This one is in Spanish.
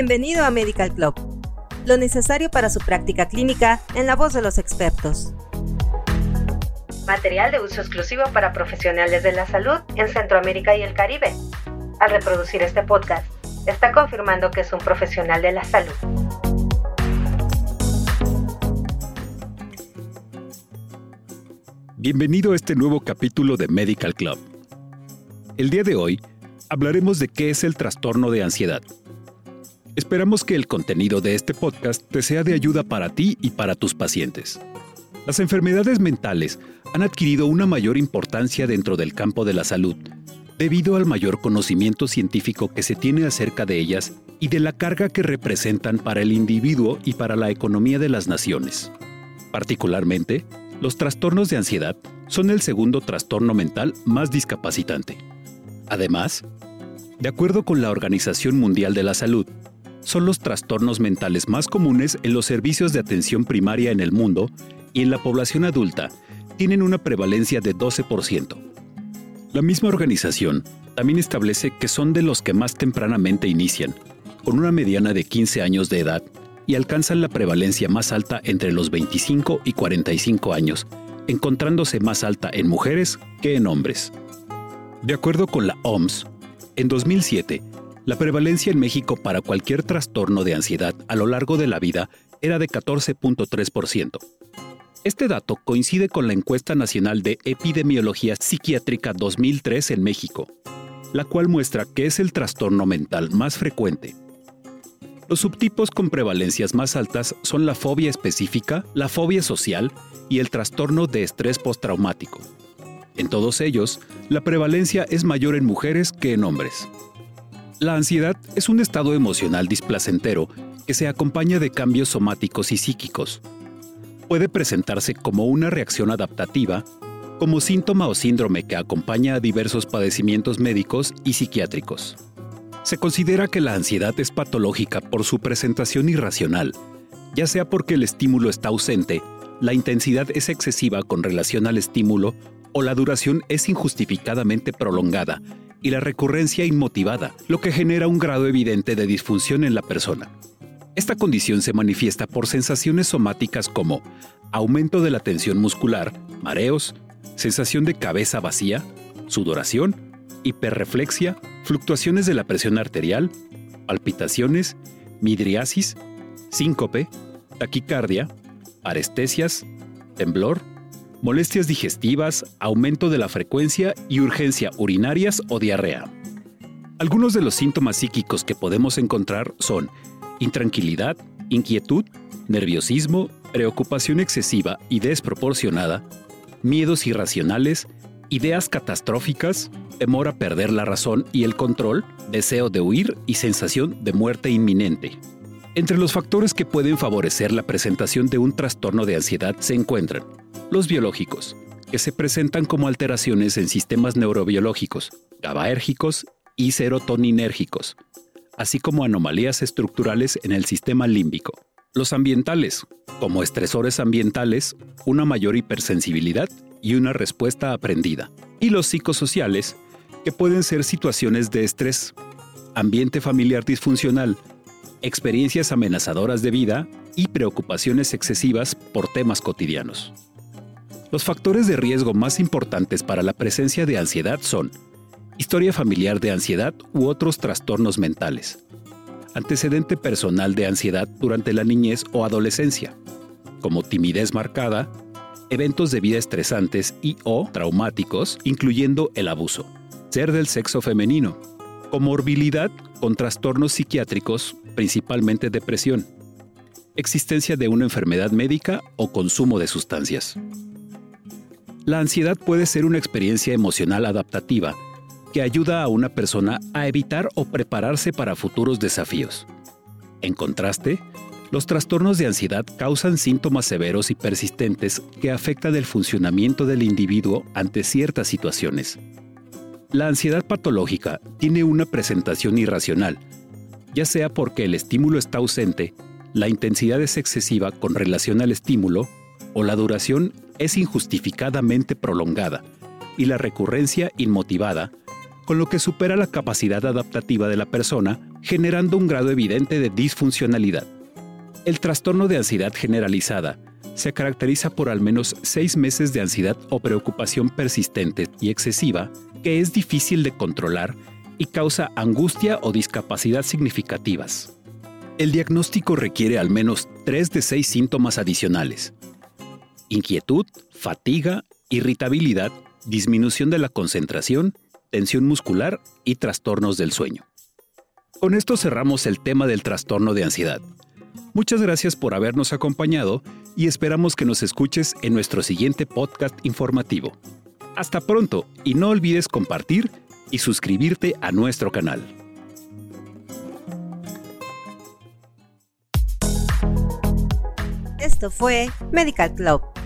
Bienvenido a Medical Club, lo necesario para su práctica clínica en la voz de los expertos. Material de uso exclusivo para profesionales de la salud en Centroamérica y el Caribe. Al reproducir este podcast, está confirmando que es un profesional de la salud. Bienvenido a este nuevo capítulo de Medical Club. El día de hoy hablaremos de qué es el trastorno de ansiedad. Esperamos que el contenido de este podcast te sea de ayuda para ti y para tus pacientes. Las enfermedades mentales han adquirido una mayor importancia dentro del campo de la salud, debido al mayor conocimiento científico que se tiene acerca de ellas y de la carga que representan para el individuo y para la economía de las naciones. Particularmente, los trastornos de ansiedad son el segundo trastorno mental más discapacitante. Además, de acuerdo con la Organización Mundial de la Salud, son los trastornos mentales más comunes en los servicios de atención primaria en el mundo y en la población adulta tienen una prevalencia de 12%. La misma organización también establece que son de los que más tempranamente inician, con una mediana de 15 años de edad, y alcanzan la prevalencia más alta entre los 25 y 45 años, encontrándose más alta en mujeres que en hombres. De acuerdo con la OMS, en 2007, la prevalencia en México para cualquier trastorno de ansiedad a lo largo de la vida era de 14.3%. Este dato coincide con la encuesta nacional de epidemiología psiquiátrica 2003 en México, la cual muestra que es el trastorno mental más frecuente. Los subtipos con prevalencias más altas son la fobia específica, la fobia social y el trastorno de estrés postraumático. En todos ellos, la prevalencia es mayor en mujeres que en hombres. La ansiedad es un estado emocional displacentero que se acompaña de cambios somáticos y psíquicos. Puede presentarse como una reacción adaptativa, como síntoma o síndrome que acompaña a diversos padecimientos médicos y psiquiátricos. Se considera que la ansiedad es patológica por su presentación irracional, ya sea porque el estímulo está ausente, la intensidad es excesiva con relación al estímulo o la duración es injustificadamente prolongada y la recurrencia inmotivada, lo que genera un grado evidente de disfunción en la persona. Esta condición se manifiesta por sensaciones somáticas como aumento de la tensión muscular, mareos, sensación de cabeza vacía, sudoración, hiperreflexia, fluctuaciones de la presión arterial, palpitaciones, midriasis, síncope, taquicardia, parestesias, temblor, molestias digestivas, aumento de la frecuencia y urgencia urinarias o diarrea. Algunos de los síntomas psíquicos que podemos encontrar son intranquilidad, inquietud, nerviosismo, preocupación excesiva y desproporcionada, miedos irracionales, ideas catastróficas, temor a perder la razón y el control, deseo de huir y sensación de muerte inminente. Entre los factores que pueden favorecer la presentación de un trastorno de ansiedad se encuentran los biológicos, que se presentan como alteraciones en sistemas neurobiológicos, GABAérgicos y serotoninérgicos, así como anomalías estructurales en el sistema límbico. Los ambientales, como estresores ambientales, una mayor hipersensibilidad y una respuesta aprendida. Y los psicosociales, que pueden ser situaciones de estrés, ambiente familiar disfuncional, experiencias amenazadoras de vida y preocupaciones excesivas por temas cotidianos. Los factores de riesgo más importantes para la presencia de ansiedad son historia familiar de ansiedad u otros trastornos mentales, antecedente personal de ansiedad durante la niñez o adolescencia, como timidez marcada, eventos de vida estresantes y o traumáticos, incluyendo el abuso, ser del sexo femenino, comorbilidad con trastornos psiquiátricos, principalmente depresión, existencia de una enfermedad médica o consumo de sustancias. La ansiedad puede ser una experiencia emocional adaptativa que ayuda a una persona a evitar o prepararse para futuros desafíos. En contraste, los trastornos de ansiedad causan síntomas severos y persistentes que afectan el funcionamiento del individuo ante ciertas situaciones. La ansiedad patológica tiene una presentación irracional, ya sea porque el estímulo está ausente, la intensidad es excesiva con relación al estímulo o la duración es injustificadamente prolongada y la recurrencia inmotivada, con lo que supera la capacidad adaptativa de la persona generando un grado evidente de disfuncionalidad. El trastorno de ansiedad generalizada se caracteriza por al menos seis meses de ansiedad o preocupación persistente y excesiva que es difícil de controlar y causa angustia o discapacidad significativas. El diagnóstico requiere al menos tres de seis síntomas adicionales. Inquietud, fatiga, irritabilidad, disminución de la concentración, tensión muscular y trastornos del sueño. Con esto cerramos el tema del trastorno de ansiedad. Muchas gracias por habernos acompañado y esperamos que nos escuches en nuestro siguiente podcast informativo. Hasta pronto y no olvides compartir y suscribirte a nuestro canal. Esto fue Medical Club